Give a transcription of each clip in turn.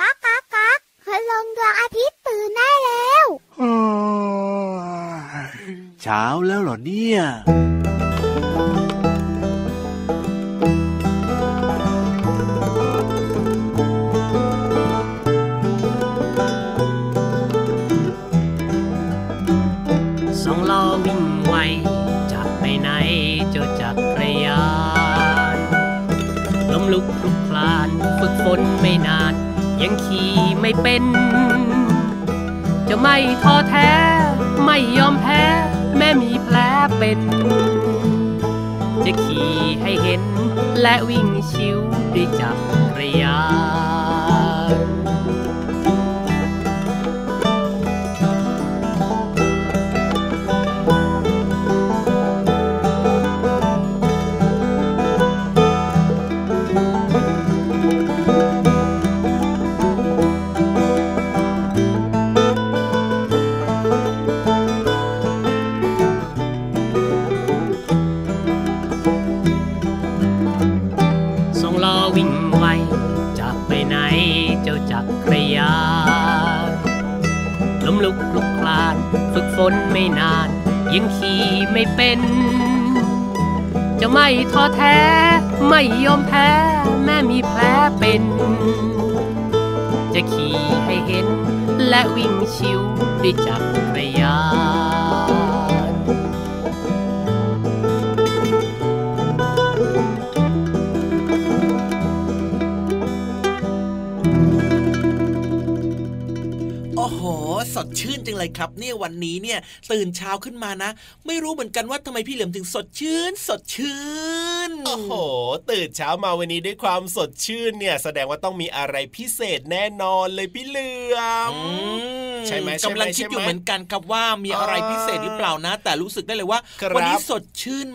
ก๊ากก๊ากก๊ากคืลงดวงอาทิตย์ตื่นได้แล้วเช้าแล้วเหรอเนี่ย ที่ไม่เป็น จะไม่ท้อแท้ ไม่ยอมแพ้ แม่มีแผลเป็น จะขี่ให้เห็น และวิ่งชิวด้วยจักรยาน แท้ ไม่ยอมแพ้ แม้มีแผลเป็น จะขี่ให้เห็น และวิ่งชิวด้วยจักรยานโอ้โหสดชื่นจังเลยครับ เนี่ยวันนี้เนี่ยตื่นเช้าขึ้นมานะ ไม่รู้เหมือนกันว่าทำไมพี่เหลือมถึงสดชื่น สดชื่น โอ้โห ตื่นเช้ามาวันนี้ด้วยความสดชื่นเนี่ย แสดงว่าต้องมีอะไรพิเศษแน่นอนเลยพี่เหลือมอืมใช่ไหมใช่ไหมกำลังคิดอยู่ใช่ไหมเหมือนกันครับว่ามีอะไรอ่าพิเศษหรือเปล่านะ แต่รู้สึกได้เลยว่าครับวันี้สดชื่น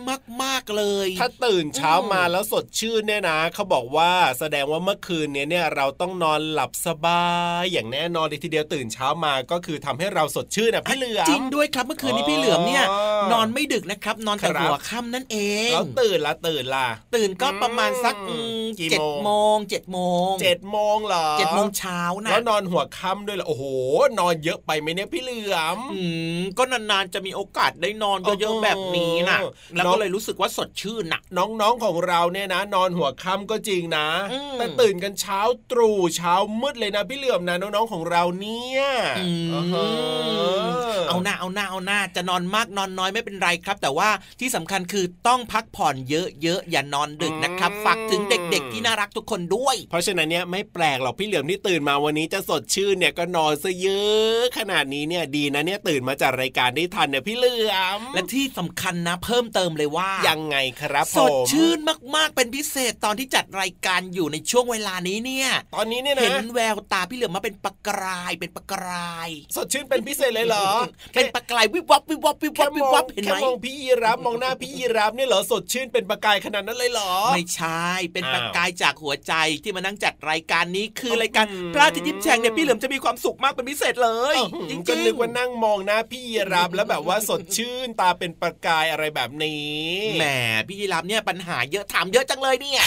มากๆเลย ถ้าตื่นเช้าอืมมาแล้วสดชื่นเนี่ยนะเขาบอกว่าแสดงว่าเมื่อคืนเนี้ยเนี่ยเราต้องนอนหลับสบายอย่างแน่นอนเลยทีเดียวตื่นเช้ามาก็คือทำให้เราสดชื่นอะพี่เหลือมจริงด้วยครับเมื่อคืนนี้พี่เหลือมเนี่ยอ๋อนอนไม่ดึกนะครับ นอนแต่ครับหัวค่ำนั่นเองแล้วตื่นละตื่นละตื่นก็ประมาณสักอืมกี่เจ็ดโมโมงงเจ็ดโมงเจ็ดโมงเหรอเจ็ดโมงเช้านะแล้วนอนหัวค่ำด้วยเหรอโอ้โห นอนเยอะไปไหมเนี่ยพี่เหลือมอืมก็นานๆจะมีโอกาสได้นอนเยโอ้อะโหๆแบบนี้นะแล้วน้อก็งเลยรู้สึกว่าสดชื่นน่ะน้องๆของเราเนี่ยนะ นอนหัวค่ำก็จริงนะอืมแต่ตื่นกันเช้าตรู่เช้ามืดเลยนะพี่เหลือมนะน้องๆของเราเนี่ยอืมอ่าฮะเอาหน้าเอาหน้าเอาหน้าจะนอนมากนอนน้อยไม่เป็นไรครับ แต่ว่าที่สำคัญคือต้องพักผ่อนเยอะๆอย่านอนดึกนะครับฝากถึงเด็กๆ ที่น่ารักทุกคนด้วย เพราะฉะนั้นเนี่ยไม่แปลกหรอกพี่เหลือมที่ตื่นมาวันนี้จะสดชื่นเนี่ยก็นอนซะเยอะขนาดนี้เนี่ยดีนะเนี่ยตื่นมาจากรายการได้ทันเนี่ยพี่เหลือมและที่สำคัญนะ เพิ่มเติมเลยว่ายังไงครับสผมดชื่นมากๆเป็นพิเศษตอนที่จัดรายการอยู่ในช่วงเวลานี้เนี่ย ตอนนี้เนี่ยเห็นนะแววตาพี่เหลือมมาเป็นประกรายเป็นประกราย สดชื่นเป็นพิเศษเลยเหรอ เป็นประกรายวิบวับวิบวับวิบวัแค่บวิมบอวังบเห็นแค่ไหมมองพี่ยีรับมองหน้าพี่ยีรับเนี่ยเหรอสดชื่นเป็นประกายขนาดนั้นเลยเหรอ ไม่ใช่ เป็นอ้าวประกายจากหัวใจที่มานั่งจัดรายการนี้คือรายการอืมพระอาทิตย์ยิ้มแฉ่งเนี่ยพี่เหลือมจะมีความสุขมากเป็นพิเศษเลยจริงๆก็นึกว่านั่งมองหน้าพี่ยีรับแล้วแบบว่าสดชื่นตาเป็นประกายอะไรแบบนี้แหมพี่ยีรับเนี่ยปัญหาเยอะถามเยอะจังเลยเนี่ย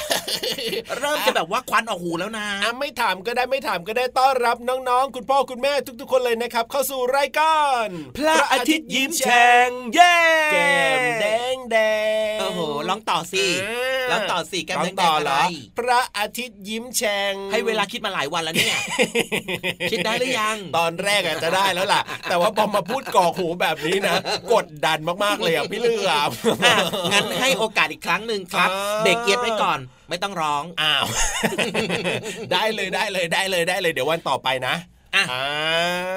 เริ่มจะแบบว่าควันออกหูแล้วนะอะไม่ถามก็ได้ไม่ถามก็ได้ต้อนรับน้องๆ คุณพ่อคุณแม่ทุก ๆ คนเลยนะครับ เข้าสู่รายการพระอาทิตย์ยิ้มแฉ่งเย้แก้มแดงแดงโอ้โหลองต่อสิาลองต่อสิแก้มลแดองงต่อๆเหอะไรรอพระอาทิตย์ยิ้มแฉ่งให้เวลาคิดมาหลายวันแล้วเนี่ยคิดได้หรือยัง ตอนแรกอาจจะได้แล้วล่ะ แต่ว่าพอมาพูดกรอกหูแบบนี้นะ กดดันมากๆเลยอะพี่เหลือมอะงั้นให้โอกาสอีกครั้งหนึ่งครับอ่าเด็กเอียดไว้ก่อนไม่ต้องร้อง อ้าว ได้เลยได้เลยได้เลยได้เลย เดี๋ยววันต่อไปนะ อะอ่า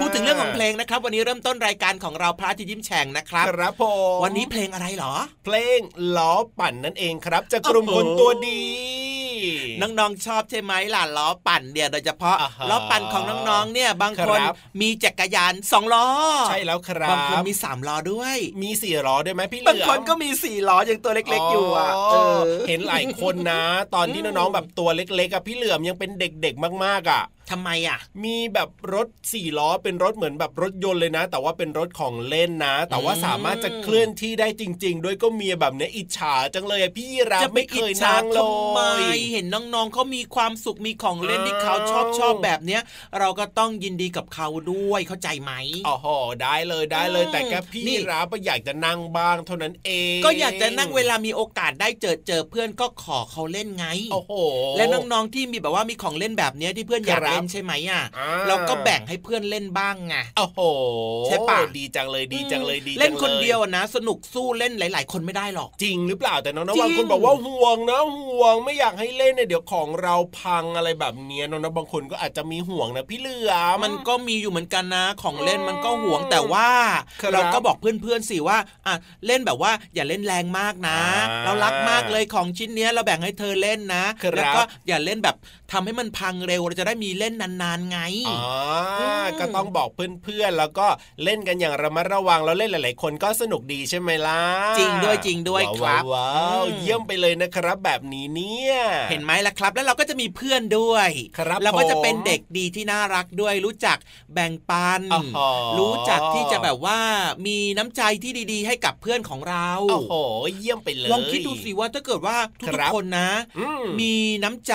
พูดถึงเรื่องของเพลงนะครับ วันนี้เริ่มต้นรายการของเราพระอาทิตย์ยิ้มแฉ่งนะครับครับผมวันนี้เพลงอะไรเหรอ เพลงล้อปั่นนั่นเองครับจากกลุ่มโอ้คโหนตัวดีน้องๆชอบใช่ไหมล่ะล้อปั่นเนี่ยโดยเฉพาะอ่าฮะล้อปั่นของน้องๆเนี่ยบางคนครับมีจักรยานสองล้อ ใช่แล้วครับบางคนมีสามล้อด้วย มีสี่ล้อด้วยไหมพี่เหลืบางอมคนก็มีสี่ล้ออย่างตัวเล็กๆอยู่อะเออเห็นหลายคนนะ ตอนที่น้องๆแบบตัวเล็กๆอะพี่เหลือมยังเป็นเด็กๆมากๆอะ ทำไมอะ มีแบบรถสี่ล้อเป็นรถเหมือนแบบรถยนต์เลยนะ แต่ว่าเป็นรถของเล่นนะ แต่ว่าอืมสามารถจะเคลื่อนที่ได้จริง ๆ ด้วยก็มีแบบเนี้ยอิจฉาจังเลยอะพี่รับจะไปไม่เคอิจยฉานั่งเลทำไมยเห็นน้องๆเขามีความสุขมีของเล่นที่เขาชอบอ้าวชอบแบบเนี้ย เราก็ต้องยินดีกับเขาด้วยเข้าใจไหมอ๋อโหได้เลยได้เลยอืมแต่แค่พี่นี่รับก็อยากจะนั่งบ้างเท่านั้นเอง ก็อยากจะนั่งเวลามีโอกาสได้เจอเจอเพื่อนก็ขอเขาเล่นไงโอ้โหและน้องๆที่มีแบบว่ามีของเล่นแบบเนี้ยที่เพื่อนอยากครับเล่นใช่ไหมอะอ่าเราก็แบ่งให้เพื่อนเล่นบ้างไงโอ้โหใช่ปะดีจังเลยดีจังเลยดีจังเล่นคนเดียวอะนะ สนุกสู้เล่นหลาย ๆ คนไม่ได้หรอก จริงหรือเปล่าแต่น้องจริๆงบางคนบอกว่าห่วงนะห่วงไม่อยากให้เล่นเนี่ยเดี๋ยวของเราพังอะไรแบบเนี้ยน้องๆบางคนก็อาจจะมีห่วงนะพี่เหลือมมันก็มีอยู่เหมือนกันนะ ของเล่นมันก็ห่วงแต่ว่าครับเราก็บอกเพื่อนๆสิว่าอะเล่นแบบว่าอย่าเล่นแรงมากนะอ่าเรารักมากเลยของชิ้นเนี้ยเราแบ่งให้เธอเล่นนะครับแล้วก็อย่าเล่นแบบทำให้มันพังเร็วเราจะได้มีเล่นนานๆไงอ๋ออมก็ต้องบอกเพื่อนๆแล้วก็เล่นกันอย่างระมัดระวังแล้วเล่นหลาย ๆ คนก็สนุกดีใช่ไหมล่ะจริงด้วยจริงด้วยครับว้าวว้าวอืมเยี่ยมไปเลยนะครับ แบบนี้เนี่ยเห็นไหมล่ะครับ แล้วเราก็จะมีเพื่อนด้วยครับเราก็จะผมเป็นเด็กดีที่น่ารักด้วย รู้จักแบ่งปันอ๋อฮะรู้จักที่จะแบบว่ามีน้ำใจที่ดีๆ ให้กับเพื่อนของเราโอ้โหเยี่ยมไปเลยลองคิดดูสิว่าถ้าเกิดว่าทุคกรับๆคนนะอืมมีน้ำใจ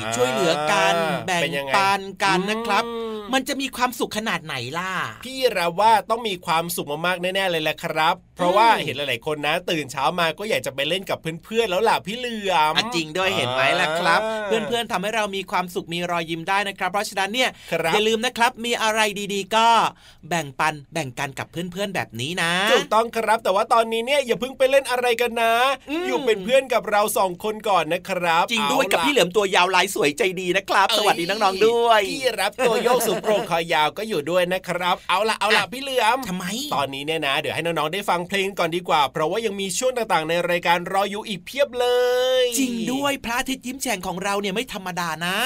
อ่าช่วยเหลือกันแบ่งเป็นยังไงปันกันนะครับอืมมันจะมีความสุขขนาดไหนล่ะ พี่เราว่าต้องมีความสุขมากๆแน่ๆเลยแหละครับ เพราะว่าอืมเห็นหลายๆคนนะ ตื่นเช้ามาก็อยากจะไปเล่นกับเพื่อนๆแล้วล่ะพี่เหลือมอะจริงด้วยเห็นไหมล่ะครับอ่าเพื่อนๆทำให้เรามีความสุขมีรอยยิ้มได้นะครับ เพราะฉะนั้นเนี่ยครับอย่าลืมนะครับมีอะไรดีๆ ก็แบ่งปันแบ่งกันกับเพื่อนๆแบบนี้นะถูกต้องครับ แต่ว่าตอนนี้เนี่ยอย่าเพิ่งไปเล่นอะไรกันนะอืมอยู่เป็นเพื่อนกับเราสองคนก่อนนะครับ จริงด้วยอากับล่ะพี่เหลือมตัวยาวลายสวยใจดีนะครับ สวัสดีน้องๆด้วยพี่รับตัวโยกสูงโปร่งคอยาวก็อยู่ด้วยนะครับ เอาล่ะเอาล่ะพี่เหลือมทำไม ตอนนี้เนี่ยนะ เดี๋ยวให้น้องๆได้ฟังเพลงก่อนดีกว่า เพราะว่ายังมีช่วงต่างๆ ในรายการรออยู่อีกเพียบเลย จริงด้วยพระอาทิตย์ยิ้มแฉ่งของเราเนี่ยไม่ธรรมดานะ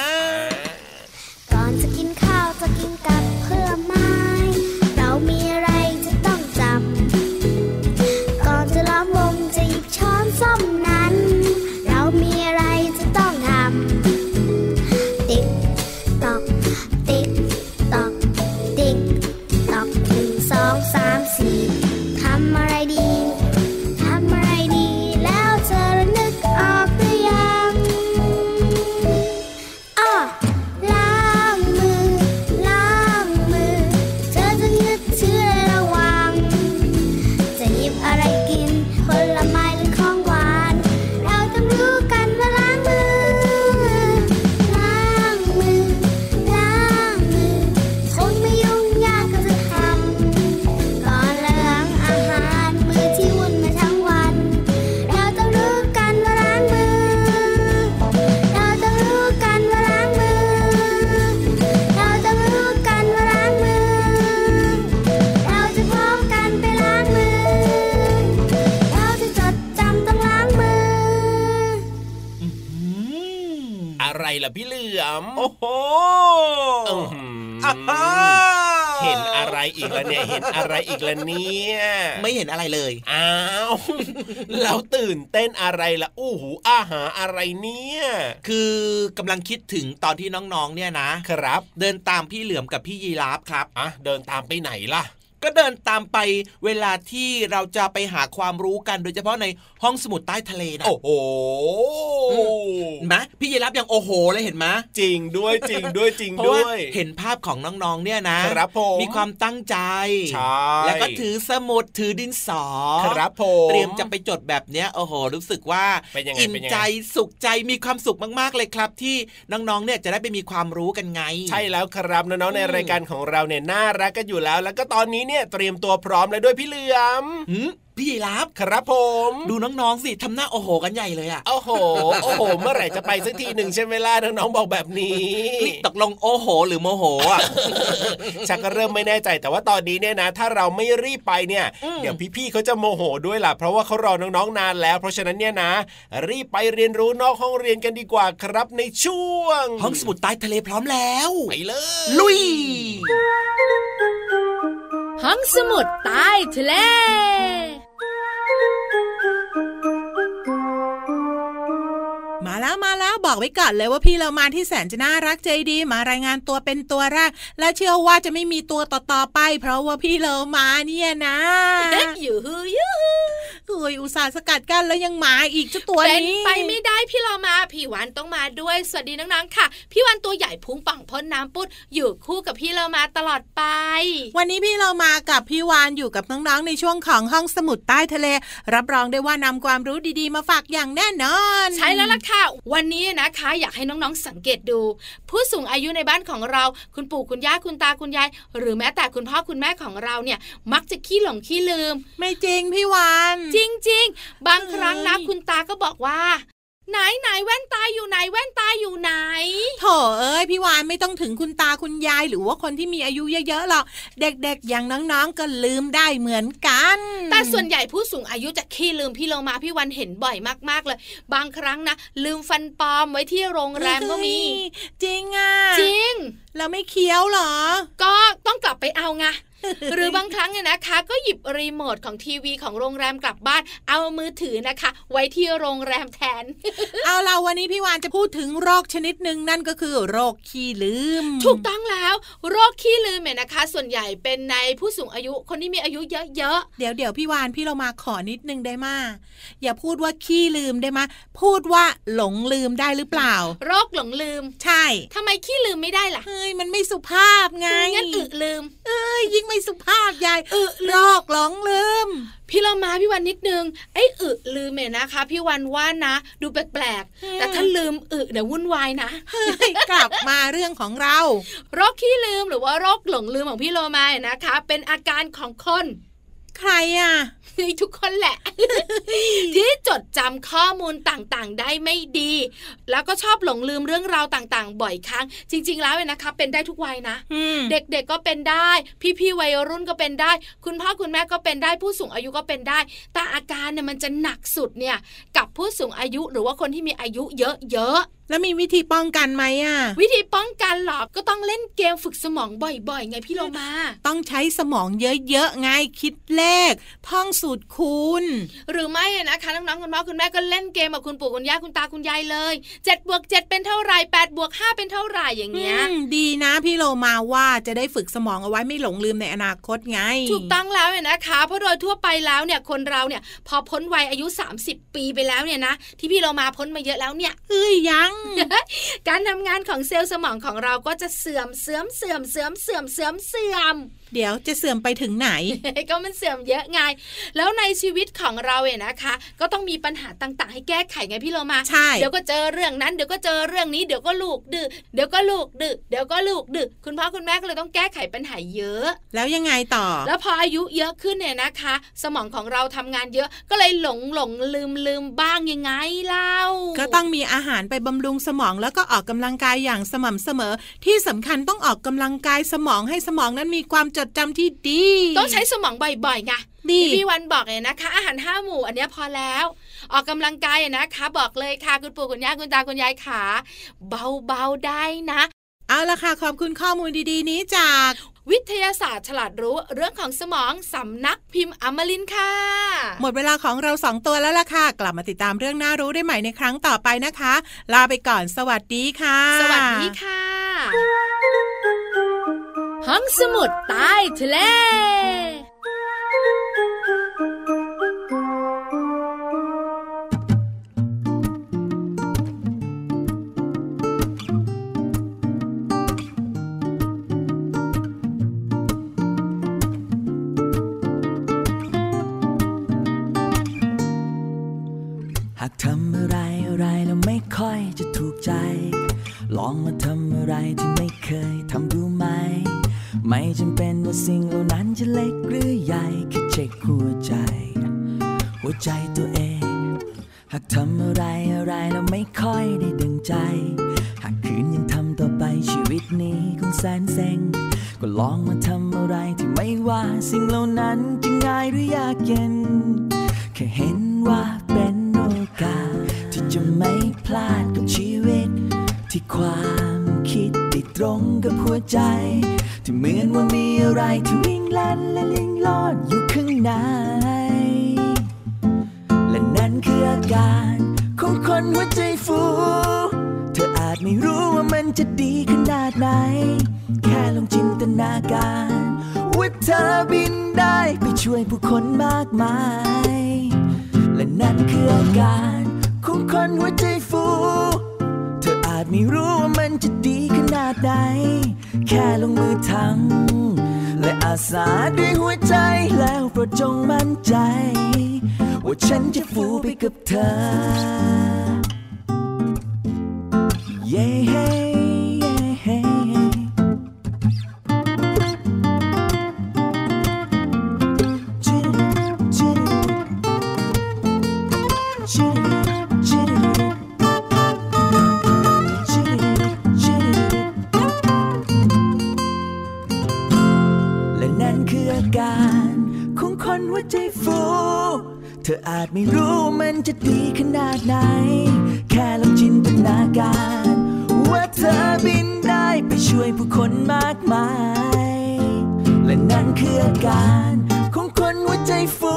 อีกแล้วเนี่ยเห็นอะไรอีกแล้วเนี่ย ไม่เห็นอะไรเลย อ้าวเราตื่นเต้นอะไรล่ะอู้หูอาหารอะไรเนี่ย คือกำลังคิดถึงตอนที่น้องๆเนี่ยนะครับ เดินตามพี่เหลือมกับพี่ยีราฟครับอะเดินตามไปไหนล่ะ ก็เดินตามไปเวลาที่เราจะไปหาความรู้กัน โดยเฉพาะในห้องสมุดใต้ทะเลนะโอ้โหเห็นไหมพี่ยีรับยังโอ้โหเลยเห็นไหมจริงด้วยจริงด้วยจริงเพราะด้ว่าวย เห็นภาพของน้องๆเนี่ยนะครับผมความตั้งใจใช่แล้วก็ถือสมุดถือดินสอครับผมเตรียมจะไปจดแบบเนี้ยโอ้โห รู้สึกว่าเป็นยังไงอิ่มเป็นยังไงใจสุขใจมีความสุขมากๆเลยครับ ที่น้องๆเนี่ยจะได้ไปมีความรู้กันไง ใช่แล้วครับน้องๆในอืมรายการของเราเนี่ยน่ารักกันอยู่แล้ว แล้วก็ตอนนี้เนี่ยเตรียมตัวพร้อมแล้วด้วยพี่เหลือมหืมพี่ยีรับครับผม ดูน้องๆสิทำหน้าโอ้โหกันใหญ่เลยอะโอ้โหโอ้โห เมื่อไหร่จะไปสักทีหนึ่งใช่ไหมล่ะน้องๆบอกแบบนี้นี่ตกลงโอ้โห หรือโมโหอะชักก็เริ่มไม่แน่ใจแต่ว่าตอนนี้เนี่ยนะ ถ้าเราไม่รีบไปเนี่ยอืมเดี๋ยวพี่ๆเขาจะโมโหด้วยล่ะเพราะว่าเขารอน้องๆนานแล้ว เพราะฉะนั้นเนี่ยนะ รีบไปเรียนรู้นอกห้องเรียนกันดีกว่าครับในช่วง ห้องสมุดใต้ทะเลพร้อมแล้วไปเลย ลุย ห้องสมุดใต้ทะเลมาแล้วมาแล้วบอกไว้ก่อนเลยว่าพี่เรามาที่แสนจะน่ารักใจดี มารายงานตัวเป็นตัวแรก และเชื่อว่าจะไม่มีตัวต่อๆไป เพราะว่าพี่เรามาเนี่ยนะยูฮูยูฮู เอ้ยอุตส่าห์สกัดกั้นแล้วยังมาอีกเจ้าตัวเป็นนี้ไปไม่ได้พี่เรามาพี่วันต้องมาด้วย สวัสดีน้องๆค่ะ พี่วันตัวใหญ่พุงป่องพ้นน้ำปุดอยู่คู่กับพี่เรามาตลอดไป วันนี้พี่เรามากับพี่วานอยู่กับน้องๆในช่วงของห้องสมุดใต้ทะเล รับรองได้ว่านำความรู้ดีๆ มาฝากอย่างแน่นอน ใช่แล้วล่ะค่ะ วันนี้นะคะ อยากให้น้องๆสังเกตดู ผู้สูงอายุในบ้านของเรา คุณปู่คุณย่าคุณตาคุณยาย หรือแม้แต่คุณพ่อคุณแม่ของเราเนี่ย มักจะขี้หลงขี้ลืม ไม่จริงพี่วานจริง ๆ บางครั้งนะเอ้ยคุณตาก็บอกว่าไหนไหนแว่นตาอยู่ไหนแว่นตาอยู่ไหนโถเอ้ยพี่วานไม่ต้องถึงคุณตาคุณยายหรือว่าคนที่มีอายุเยอะๆหรอกเด็กๆ อย่างน้องๆก็ลืมได้เหมือนกัน แต่ส่วนใหญ่ผู้สูงอายุจะขี้ลืมพี่โลมาพี่วันเห็นบ่อยมากๆเลย บางครั้งนะลืมฟันปลอมไว้ที่โรงแรมก็มี จริงอะจริงแล้วไม่เคี้ยวเหรอ ก็ต้องกลับไปเอาไง หรือบางครั้งเนี่ยนะคะ ก็หยิบรีโมทของทีวีของโรงแรมกลับบ้าน เอามือถือนะคะ ไว้ที่โรงแรมแทน เอาล่ะวันนี้พี่วานจะพูดถึงโรคชนิดหนึ่งนั่นก็คือ โรคขี้ลืม ถูกต้องแล้ว โรคขี้ลืมเนี่ยนะคะ ส่วนใหญ่เป็นในผู้สูงอายุคนที่มีอายุเยอะเดี๋ยวเดี๋ยวพี่วานพี่เรามาขอนิดนึงได้มาอย่าพูดว่าขี้ลืมได้มาพูดว่าหลงลืมได้หรือเปล่าๆโรคหลงลืม ใช่ทำไมขี้ลืมไม่ได้ล่ะเฮ้ยมันไม่สุภาพไงงั้นอึลืม เอ้ยยิ่งไม่สุภาพยายอึโรลืมคหลงลืม พี่เรามาพี่วันนิดนึงไอ้อึลืมเนี่ยนะคะ พี่วันว่านะ ดูแปลกอืมๆแต่ถ้าลืมอึเนี่ยวุ่นวายนะเฮ้ยกลับมาเรื่องของเราโรคขี้ลืมหรือว่าโรคหลงลืมของพี่โลมาเนี่ยนะคะ เป็นอาการของคน ใครอะทุกคนแหละ ที่จดจำข้อมูลต่างๆ ได้ไม่ดี แล้วก็ชอบหลงลืมเรื่องราวต่างๆ บ่อยครั้ง จริง ๆ แล้วเนี่ยนะคะ เป็นได้ทุกวัยนะอืมเด็กๆก็เป็นได้ พี่ๆวัยรุ่นก็เป็นได้ คุณพ่อคุณแม่ก็เป็นได้ผู้สูงอายุก็เป็นได้ แต่อาการเนี่ยมันจะหนักสุดเนี่ยกับผู้สูงอายุหรือว่าคนที่มีอายุเยอะแล้วมีวิธีป้องกันไหมอะๆวิธีป้องกันหรอก็ต้องเล่นเกมฝึกสมองบ่อยๆ ไงพี่โลมา ต้องใช้สมองเยอะๆไงคิดเลข ท่องสูตรคูณ หรือไม่อะนะคะน้องๆคุณพ่อคุณแม่ก็เล่นเกมกับคุณปู่คุณย่าคุณตาคุณยายเลย7บวก7เป็นเท่าไหร่8บวก5เป็นเท่าไหร่อย่างเงี้ยอืมดีนะพี่โลมาว่าจะได้ฝึกสมองเอาไว้ไม่หลงลืมในอนาคตไง ถูกต้องแล้วเนี่ยนะคะ เพราะโดยทั่วไปแล้วเนี่ยคนเราเนี่ยพอพ้นวัยอายุ 30 ปีไปแล้วเนี่ยนะที่พี่เรามาพ้นมาเยอะแล้วเนี่ยเอ้ยยัง การทำงานของเซลล์สมองของเราก็จะเสื่อมเสื่อมเสื่อมเสื่อมเสื่อมเสื่อมเสื่อมเดี๋ยวจะเสื่อมไปถึงไหน ก็มันเสื่อมเยอะไง แล้วในชีวิตของเราเนี่ยนะคะ ก็ต้องมีปัญหาต่างๆ ให้แก้ไขไงพี่เรามาใช่เดี๋ยวก็เจอเรื่องนั้นเดี๋ยวก็เจอเรื่องนี้เดี๋ยวก็ลูกดื้อเดี๋ยวก็ลูกดื้อเดี๋ยวก็ลูกดื้อคุณพ่อคุณแม่ก็เลยต้องแก้ไขปัญหาเยอะ แล้วยังไงต่อ แล้วพออายุเยอะขึ้นเนี่ยนะคะ สมองของเราทำงานเยอะก็เลยหลงหลงลืมลืมบ้างยังไงเล่า ก็ต้องมีอาหารไปบำรุงสมองแล้วก็ออกกำลังกายอย่างสม่ำเสมอ ที่สำคัญต้องออกกำลังกายสมองให้สมองนั้นมีความจดจำที่ดี ต้องใช้สมองบ่อยๆไงดีที่พี่วันบอกเลยนะคะ อาหารห้าหมู่อันเนี้ยพอแล้ว ออกกำลังกายอะนะคะ บอกเลยค่ะคุณปู่คุณย่าคุณตาคุณยายขาเบาๆได้นะ เอาละค่ะขอบคุณข้อมูลดีๆ นี้จากวิทยาศาสตร์ฉลาดรู้เรื่องของสมองสำนักพิมพ์อมรินทร์ค่ะ หมดเวลาของเราสองตัวแล้วล่ะค่ะ กลับมาติดตามเรื่องน่ารู้ได้ใหม่ในครั้งต่อไปนะคะ ลาไปก่อนสวัสดีค่ะ สวัสดีค่ะ ห้องสมุดใต้ทะเล ไม่จำ คืออาการของคนหัวใจฟู เธอาจไม่รู้ว่ามันจะดีขนาดไหน แค่ลองจินตนาการว่าเธอบินได้ไปช่วยผู้คนมากมาย และนั่นคืออาการของคนหัวใจฟู เธออาจไม่รู้ว่ามันจะดีขนาดไหน แค่ลงมือทำและอาสาด้วยหัวใจแล้วโปรดจงมั่นใจ ว่าฉันจะฟูไปกับเธอ เย้เฮ้เย้เฮ้จิริจิริจิริจิริจิริจิริและนั่นคืออาการของคนหัวใจฟู ธออาจไม่รู้มันจะดีขนาดไหน แค่ลองจินตนาการ ว่าเธอบินได้ไปช่วยผู้คนมากมาย และนั่นคืออาการของคนหัวใจฟู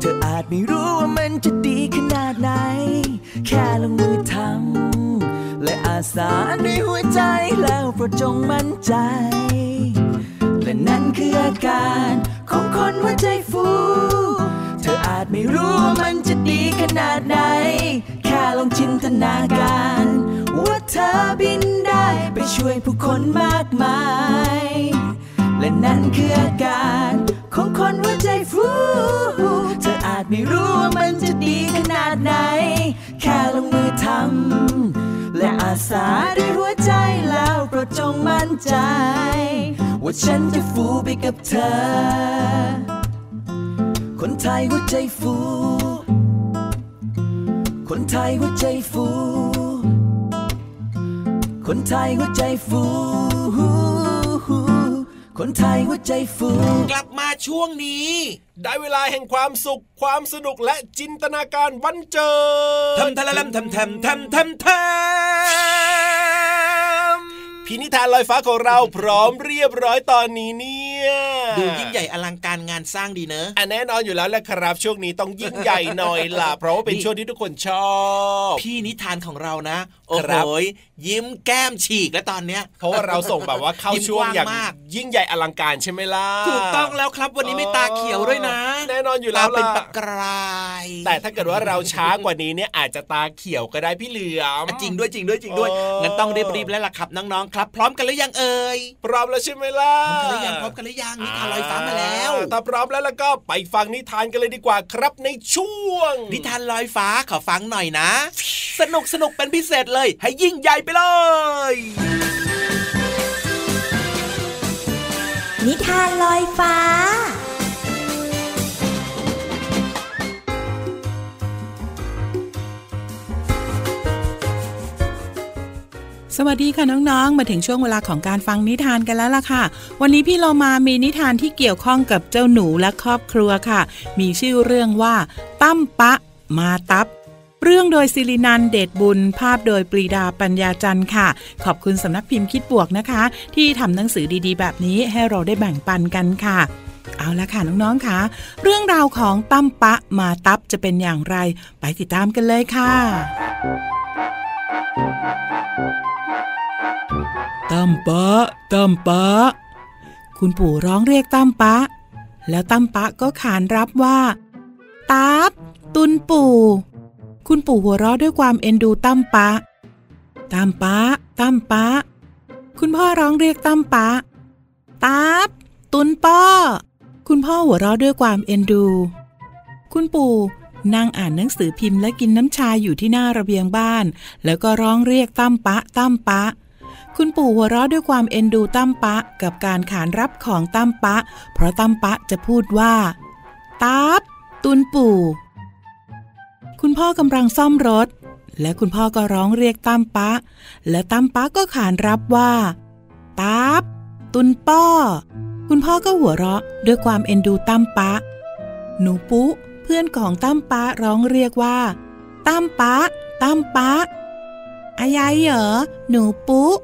เธออาจไม่รู้ว่ามันจะดีขนาดไหน แค่ลงมือทำและอาสาด้วยหัวใจแล้วโปรดจงมั่นใจ และนั่นคืออาการของคนหัวใจฟู ออาจไม่รู้ว่ามันจะดีขนาดไหน แค่ลองจินตนาการ ว่าเธอบินได้ไปช่วยผู้คนมากมาย และนั่นคืออาการของคนหัวใจฟูเธออาจไม่รู้ว่ามันจะดีขนาดไหน แค่ลงมือทำและอาสาด้วยหัวใจแล้วโปรดจงมั่นใจ ว่าฉันจะฟูไปกับเธอ คนไทยหัวใจฟู คนไทยหัวใจฟู คนไทยหัวใจฟู คนไทยหัวใจฟู กลับมาช่วงนี้ ได้เวลาแห่งความสุขความสนุกและจินตนาการวันเจิดทำทะละลำทำทำทำทำทำ พินิธานลอยฟ้าของเราพร้อมเรียบร้อยตอนนี้เนี่ยดูยิ่งใหญ่อลังการงานสร้างดีเนอะอันแน่นอนอยู่แล้วแหละครับ ช่วงนี้ต้องยิ่งใหญ่หน่อยล่ะ เพราะว่าเป็นช่วงที่ทุกคนชอบ พี่นิทานของเรานะ โอ้คโหรับยิ้มแก้มฉีกแล้วตอนเนี้ย เพราะว่าเราส่งแบบว่าเข้ายิ้มช่วงอย่างกว้างมากยิ่งใหญ่อลังการใช่ไหมล่ะถูกต้องแล้วครับวันนี้ไม่ตาเขียวด้วยนะ แน่นอนอยู่แล้วตาเป็นล่ะปากกรายแต่ถ้าเกิดว่าเราช้ากว่านี้เนี่ยอาจจะตาเขียวก็ได้พี่เหลือมจริงด้วยจริงด้วยจริงด้วยเอองั้นต้องรีบๆแล้วล่ะครับน้องๆครับ พร้อมกันหรือยังเอ่ยพร้อมแล้วใช่ไหมล่ะพร้อมกันหรือยังพร้อมกันหรือยังนิทานลอยฟ้ามาแล้วถ้าพร้อมแล้วแล้วก็ไปฟังนิทานกันเลยดีกว่าครับในช่วง นิทานลอยฟ้าขอฟังหน่อยนะ สนุกสนุกเป็นพิเศษเลย ให้ยิ่งใหญ่ไปเลย นิทานลอยฟ้า สวัสดีค่ะน้องๆ มาถึงช่วงเวลาของการฟังนิทานกันแล้วล่ะค่ะ วันนี้พี่เรามามีนิทานที่เกี่ยวข้องกับเจ้าหนูและครอบครัวค่ะ มีชื่อเรื่องว่า ตั้มปะ มาตับ เรื่องโดยศิรินันเดชบุญ ภาพโดยปรีดาปัญญาจันทร์ค่ะ ขอบคุณสำนักพิมพ์คิดบวกนะคะ ที่ทำหนังสือดีๆ แบบนี้ให้เราได้แบ่งปันกันค่ะเอาละค่ะน้องๆค่ะ เรื่องราวของตั้มปะมาตับจะเป็นอย่างไร ไปติดตามกันเลยค่ะ ตั้มปะตั้มปะคุณปู่ร้องเรียกตั้มปะ แล้วตั้มปะก็ขานรับว่าตับตุนปู่ คุณปู่หัวเราะด้วยความเอ็นดูตั้มปะตั้มปะตั้มปะ คุณพ่อร้องเรียกตั้มปะตับตุนป้อ คุณพ่อหัวเราะด้วยความเอ็นดู คุณปู่นั่งอ่านหนังสือพิมพ์และกินน้ำชาอยู่ที่หน้าระเบียงบ้าน แล้วก็ร้องเรียกตั้มปะตั้มปะ คุณปู่หัวเราะด้วยความเอ็นดูตั้มปะกับการขานรับของตั้มปะ เพราะตั้มปะจะพูดว่าตับตุนปู่ คุณพ่อกำลังซ่อมรถ และคุณพ่อก็ร้องเรียกตั้มปะ และตั้มปะก็ขานรับว่าตับตุนป้อ คุณพ่อก็หัวเราะด้วยความเอ็นดูตั้มปะ หนูปุ๊เพื่อนของตั้มปะร้องเรียกว่าตั้มปะตั้มปะ อายายเหรอ หนูปุ๊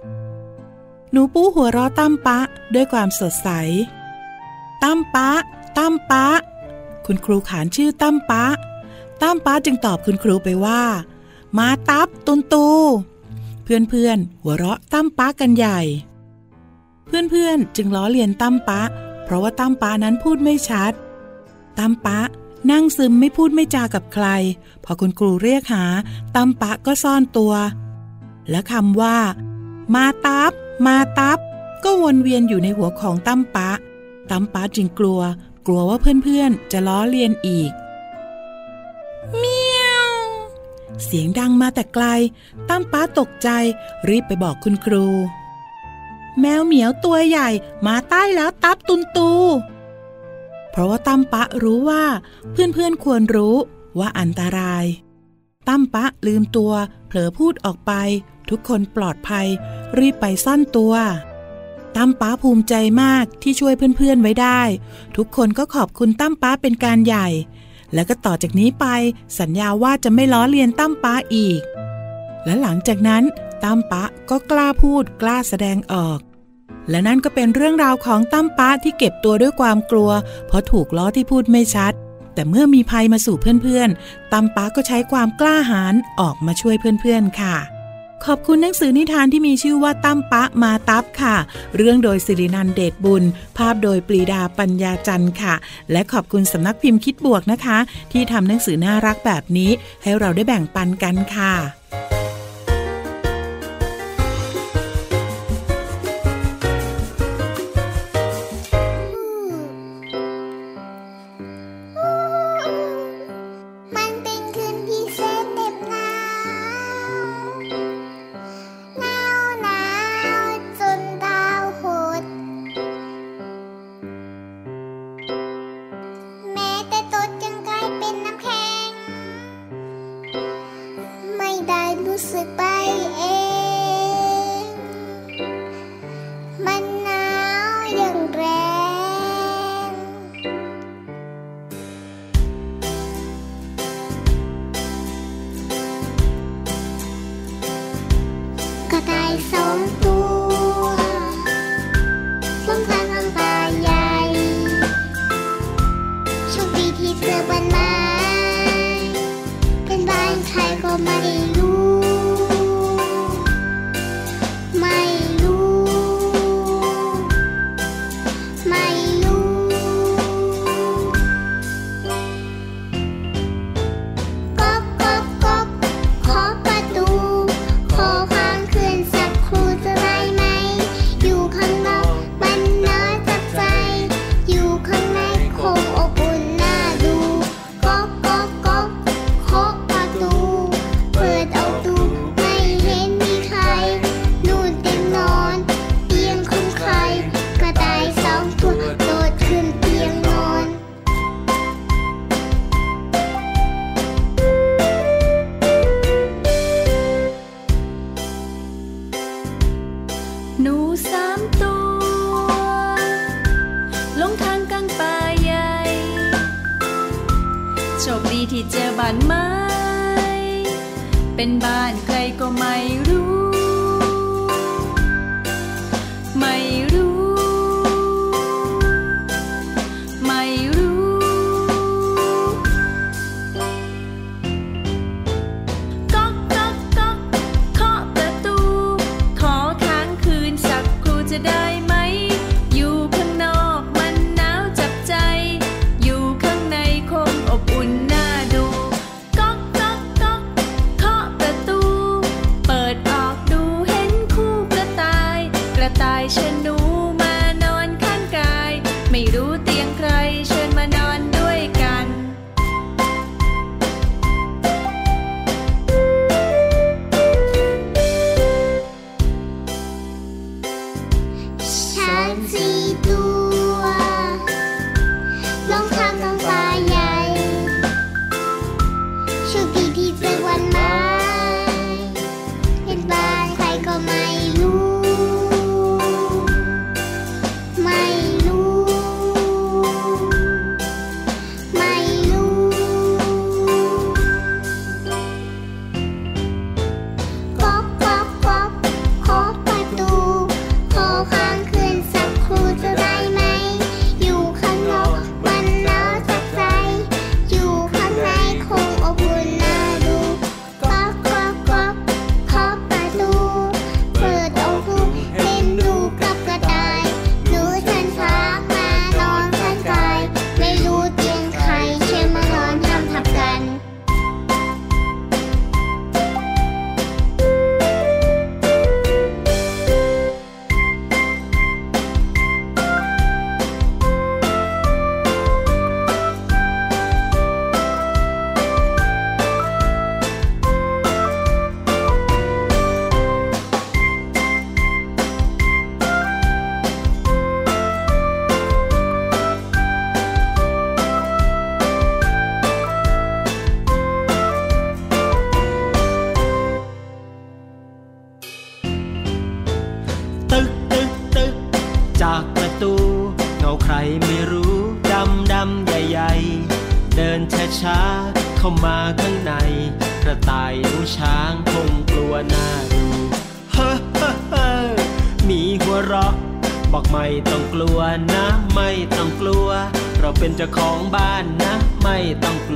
หนูปุ๊หัวเราะตั้มปะ ด้วยความสดใส ตั้มปะ ตั้มปะ คุณครูขานชื่อตั้มปะ ตั้มปะจึงตอบคุณครูไปว่า มาตับตุนตู เพื่อนๆหัวเราะตั้มป้ากันใหญ่ เพื่อนๆจึงล้อเลียนตั้มป้าเพราะว่าตั้มป้านั้นพูดไม่ชัด ตั้มป้านั่งซึมไม่พูดไม่จากับใคร พอคุณครูเรียกหาตั้มป้าก็ซ่อนตัว และคำว่า มาตับ มาตับ ก็วนเวียนอยู่ในหัวของตั้มป้าตั้มป้าจึงกลัว กลัวว่าเพื่อนๆ จะล้อเลียนอีก เมียวเสียงดังมาแต่ไกล ตั้มป้าตกใจ รีบไปบอกคุณครู แมวเหมียวตัวใหญ่มาใต้แล้วตับตุนตู เพราะว่าตั้มปะรู้ว่า เพื่อนๆควรรู้ว่าอันตราย ตั้มปะลืมตัว เผลอพูดออกไป ทุกคนปลอดภัย รีบไปซ่อนตัวตั้มป้าภูมิใจมากที่ช่วยเพื่อนๆไว้ได้ ทุกคนก็ขอบคุณตั้มป้าเป็นการใหญ่ แล้วก็ต่อจากนี้ไป สัญญาว่าจะไม่ล้อเลียนตั้มป้าอีก และหลังจากนั้นตั้มป้าก็กล้าพูดกล้าแสดงออก และนั่นก็เป็นเรื่องราวของตั้มป้าที่เก็บตัวด้วยความกลัว เพราะถูกล้อที่พูดไม่ชัด แต่เมื่อมีภัยมาสู่เพื่อนๆตั้มป้าก็ใช้ความกล้าหาญออกมาช่วยเพื่อนๆค่ะ ขอบคุณหนังสือนิทานที่มีชื่อว่าตั้มปะมาตับค่ะ เรื่องโดยสิรินันเดชบุญ ภาพโดยปรีดาปัญญาจันทร์ค่ะ และขอบคุณสำนักพิมพ์คิดบวกนะคะ ที่ทำหนังสือน่ารักแบบนี้ ให้เราได้แบ่งปันกันค่ะ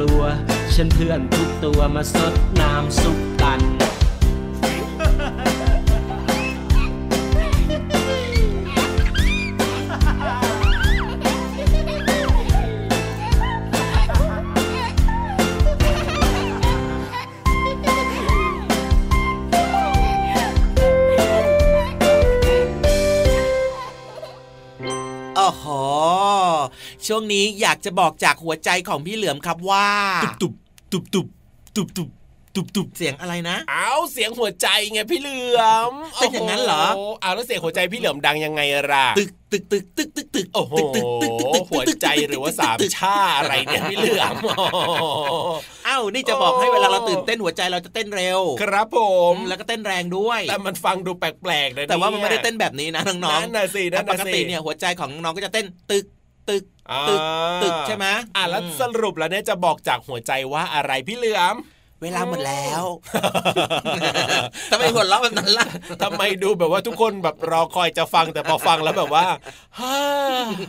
ลัว ฉันเพื่อนทุกตัวมาสดน้ำซุปกัน ช่วงนี้อยากจะบอกจากหัวใจของพี่เหลือมครับว่า ตุบตุบตุบตุบตุบตุบตุบเสียงอะไรนะเอาเสียงหัวใจไงพี่เหลือมเป็นอย่างนั้นเหรอโโเอาแล้วเสียงหัวใจพี่เหลือมดังยังไงล่ะตึกตึกตึกตึกตึกตึกโอ้โหตึกตึกตึกตึกตึกหัวใจหรือว่าสามชาอะไรเนี่ยพี่เหลือมเอ้านี่จะบอกให้เวลาเราตื่นเต้นหัวใจเราจะเต้นเร็ว ครับผมแล้วก็เต้นแรงด้วย แต่มันฟังดูแปลกๆนะแต่ว่ามันไม่ได้เต้นแบบนี้นะน้องๆนั่นน่ะสินั่นปน่ะกสิติเนี่ยหัวใจของน้องๆก็จะเต้นตึก ตึกตึกอ่าตึกใช่ไหมอะแล้วอืมสรุปแล้วเนี่ยจะบอกจากหัวใจว่าอะไรพี่เหลือม เวลาหมดแล้วทำไมหัวเราะแบบนั้นล่ะทำไมดูแบบว่าทุกคนแบบรอคอยจะฟังแต่พอฟังแล้วแบบว่าฮ่า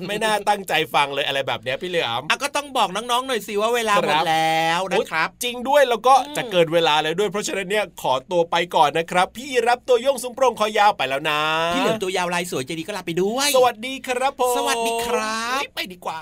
ไม่น่าตั้งใจฟังเลยอะไรแบบเนี้ยพี่เหลือมอะก็ต้องบอกน้องๆหน่อยสิว่าเวลาหมครัดบแล้วนะครับ จริงด้วยแล้วก็จะเกินเวลาเลยด้วยเพราะฉะนั้นเนี่ยขอตัวไปก่อนนะครับ พี่รับตัวโยงซุ้มโปรงคอยาวไปแล้วนะ พี่เหลือมตัวยาวลายสวยใจดีก็ลาไปด้วย สวัสดีครับผมสวัสดีครับเฮ้ยไปดีกว่า